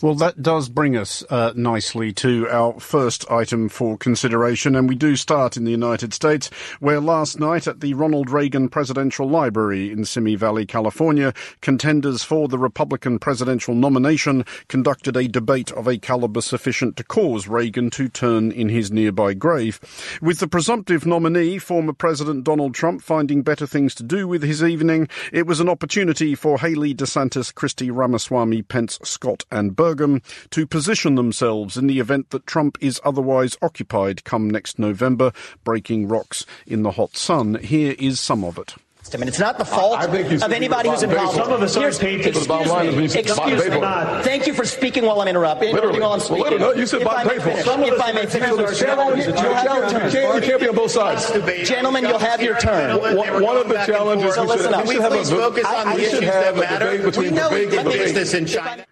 Well, that does bring us uh, nicely to our first item for consideration, and we do start in the United States, where last night at the Ronald Reagan Presidential Library in Simi Valley, California, contenders for the Republican presidential nomination conducted a debate of a caliber sufficient to cause Reagan to turn in his nearby grave. With the presumptive nominee, former President Donald Trump, finding better things to do with his evening, it was an opportunity for Haley DeSantis, Christie Ramaswamy, Pence, Scott, and Burr Um, to position themselves in the event that Trump is otherwise occupied come next November, breaking rocks in the hot sun. Here is some of it. I mean, it's not the fault of anybody who's involved. Some of us aren't paid to excuse me. Excuse me. Thank you for speaking while I'm interrupting. Literally. While I'm speaking. Well, literally, no, you said if by I may painful. finish. Some of If us I may think finish. it's challenge. You can't you can't be on both sides. Gentlemen, you'll have your turn. One one of the challenges So we should we should have Please a focus on the issues that matter. We know debate he and makes this in China.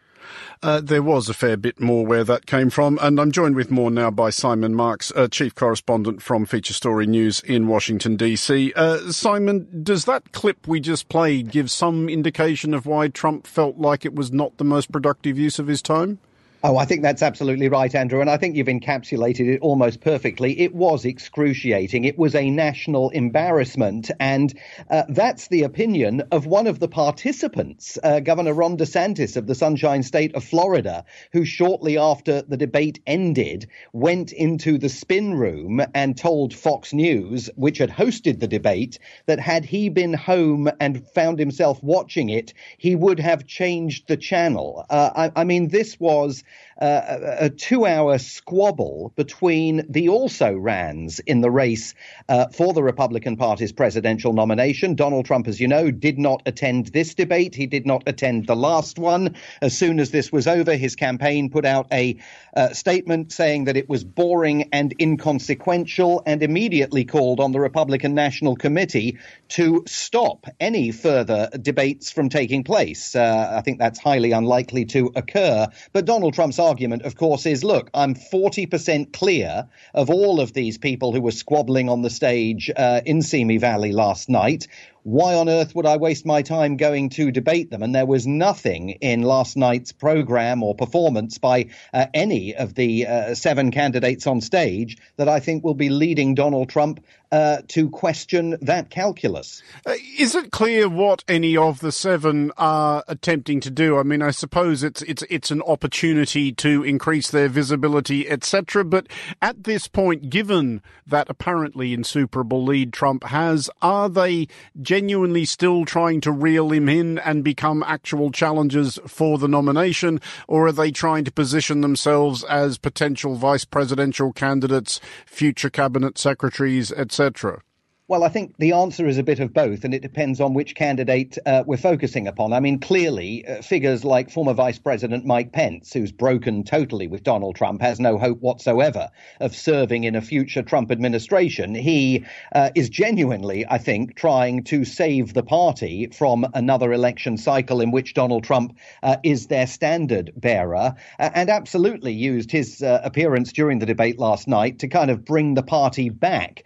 Uh, there was a fair bit more where that came from, and I'm joined with more now by Simon Marks, uh, chief correspondent from Feature Story News in Washington DC. Uh, Simon, does that clip we just played give some indication of why Trump felt like it was not the most productive use of his time? Oh, I think that's absolutely right, Andrew. And I think you've encapsulated it almost perfectly. It was excruciating. It was a national embarrassment. And uh, that's the opinion of one of the participants, uh, Governor Ron DeSantis of the Sunshine State of Florida, who shortly after the debate ended went into the spin room and told Fox News, which had hosted the debate, that had he been home and found himself watching it, he would have changed the channel. Uh, I, I mean, this was uh, a, two hour squabble between the also rans in the race uh, for the Republican Party's presidential nomination. Donald Trump, as you know, did not attend this debate. He did not attend the last one. As soon as this was over, his campaign put out a uh, statement saying that it was boring and inconsequential and immediately called on the Republican National Committee to stop any further debates from taking place. Uh, I think that's highly unlikely to occur. But Donald Trump's argument, of course, is look, I'm 40% clear of all of these people who were squabbling on the stage uh, in Simi Valley last night. Why on earth would I waste my time going to debate them? And there was nothing in last night's program or performance by uh, any of the uh, seven candidates on stage that I think will be leading Donald Trump uh, to question that calculus. Uh, is it clear what any of the seven are attempting to do? I mean, I suppose it's it's it's an opportunity to increase their visibility, etc. But at this point, given that apparently insuperable lead Trump has, are they genuinely still trying to reel him in and become actual challengers for the nomination, or are they trying to position themselves as potential vice presidential candidates, future cabinet secretaries, etc.? Well, I think the answer is a bit of both, and it depends on which candidate uh, we're focusing upon. I mean, clearly, uh, figures like former Vice President Mike Pence, who's broken totally with Donald Trump, has no hope whatsoever of serving in a future Trump administration. He uh, is genuinely, I think, trying to save the party from another election cycle in which Donald Trump uh, is their standard bearer, uh, and absolutely used his uh, appearance during the debate last night to kind of bring the party back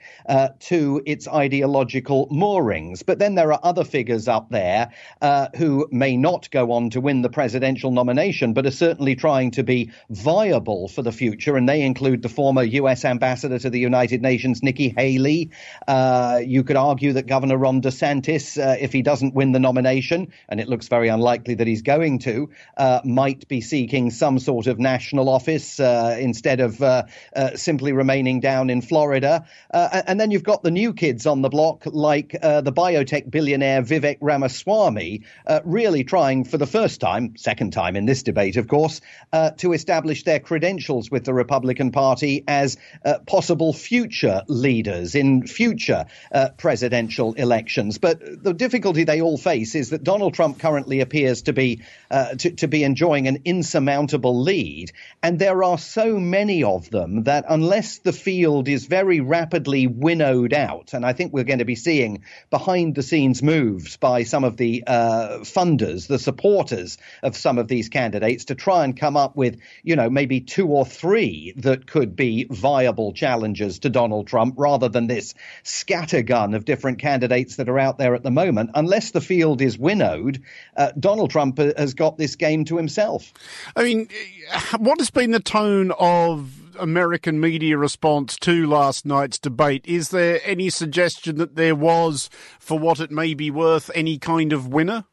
to its ideological moorings. But then there are other figures up there uh, who may not go on to win the presidential nomination, but are certainly trying to be viable for the future. And they include the former U.S. ambassador to the United Nations, Nikki Haley. Uh, you could argue that Governor Ron DeSantis, uh, if he doesn't win the nomination, and it looks very unlikely that he's going to, uh, might be seeking some sort of national office uh, instead of uh, simply remaining down in Florida. and then you've got the new kids on the block, like uh, the biotech billionaire Vivek Ramaswamy, uh, really trying for the first time, second time in this debate, of course, uh, to establish their credentials with the Republican Party as uh, possible future leaders in future uh, presidential elections. But the difficulty they all face is that Donald Trump currently appears to be uh, to, to be enjoying an insurmountable lead, and there are so many of them that unless the field is very rapidly winnowed out, and I think we're going to be seeing behind the scenes moves by some of the uh, funders, the supporters of some of these candidates to try and come up with, you know, maybe two or three that could be viable challengers to Donald Trump rather than this scattergun of different candidates that are out there at the moment. Unless the field is winnowed, uh, Donald Trump has got this game to himself. I mean, what has been the tone of American media response to last night's debate? Is there any suggestion that there was, for what it may be worth, any kind of winner?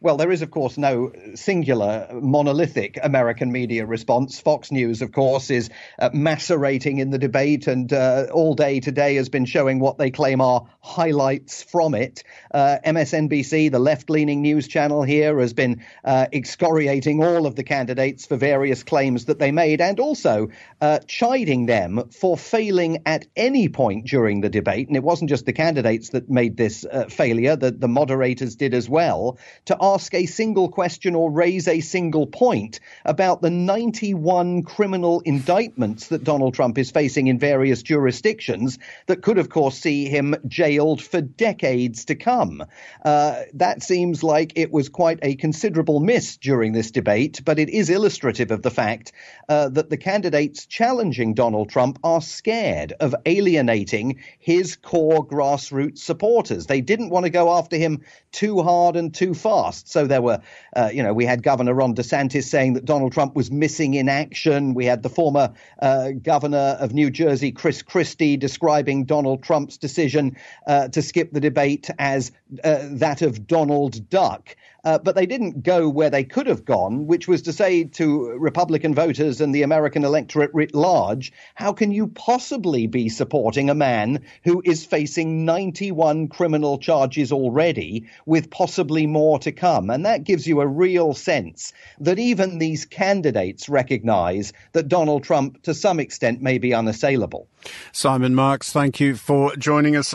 Well, there is, of course, no singular monolithic American media response. Fox News, of course, is uh, macerating in the debate and uh, all day today has been showing what they claim are highlights from it. Uh, MSNBC, the left leaning news channel here, has been uh, excoriating all of the candidates for various claims that they made and also uh, chiding them for failing at any point during the debate. And it wasn't just the candidates that made this uh, failure, the, the moderators did as well, to ask a single question or raise a single point about the 91 criminal indictments that Donald Trump is facing in various jurisdictions that could, of course, see him jailed for decades to come. Uh, that seems like it was quite a considerable miss during this debate, but it is illustrative of the fact uh, that the candidates challenging Donald Trump are scared of alienating his core grassroots supporters. They didn't want to go after him too hard and too fast. So there were, uh, you know, we had Governor Ron DeSantis saying that Donald Trump was missing in action. We had the former uh, governor of New Jersey, Chris Christie, describing Donald Trump's decision uh, to skip the debate as uh, that of Donald Duck. Uh, but they didn't go where they could have gone, which was to say to Republican voters and the American electorate writ large, how can you possibly be supporting a man who is facing 91 criminal charges already, with possibly more to come? And that gives you a real sense that even these candidates recognize that Donald Trump, to some extent, may be unassailable. Simon Marks, thank you for joining us.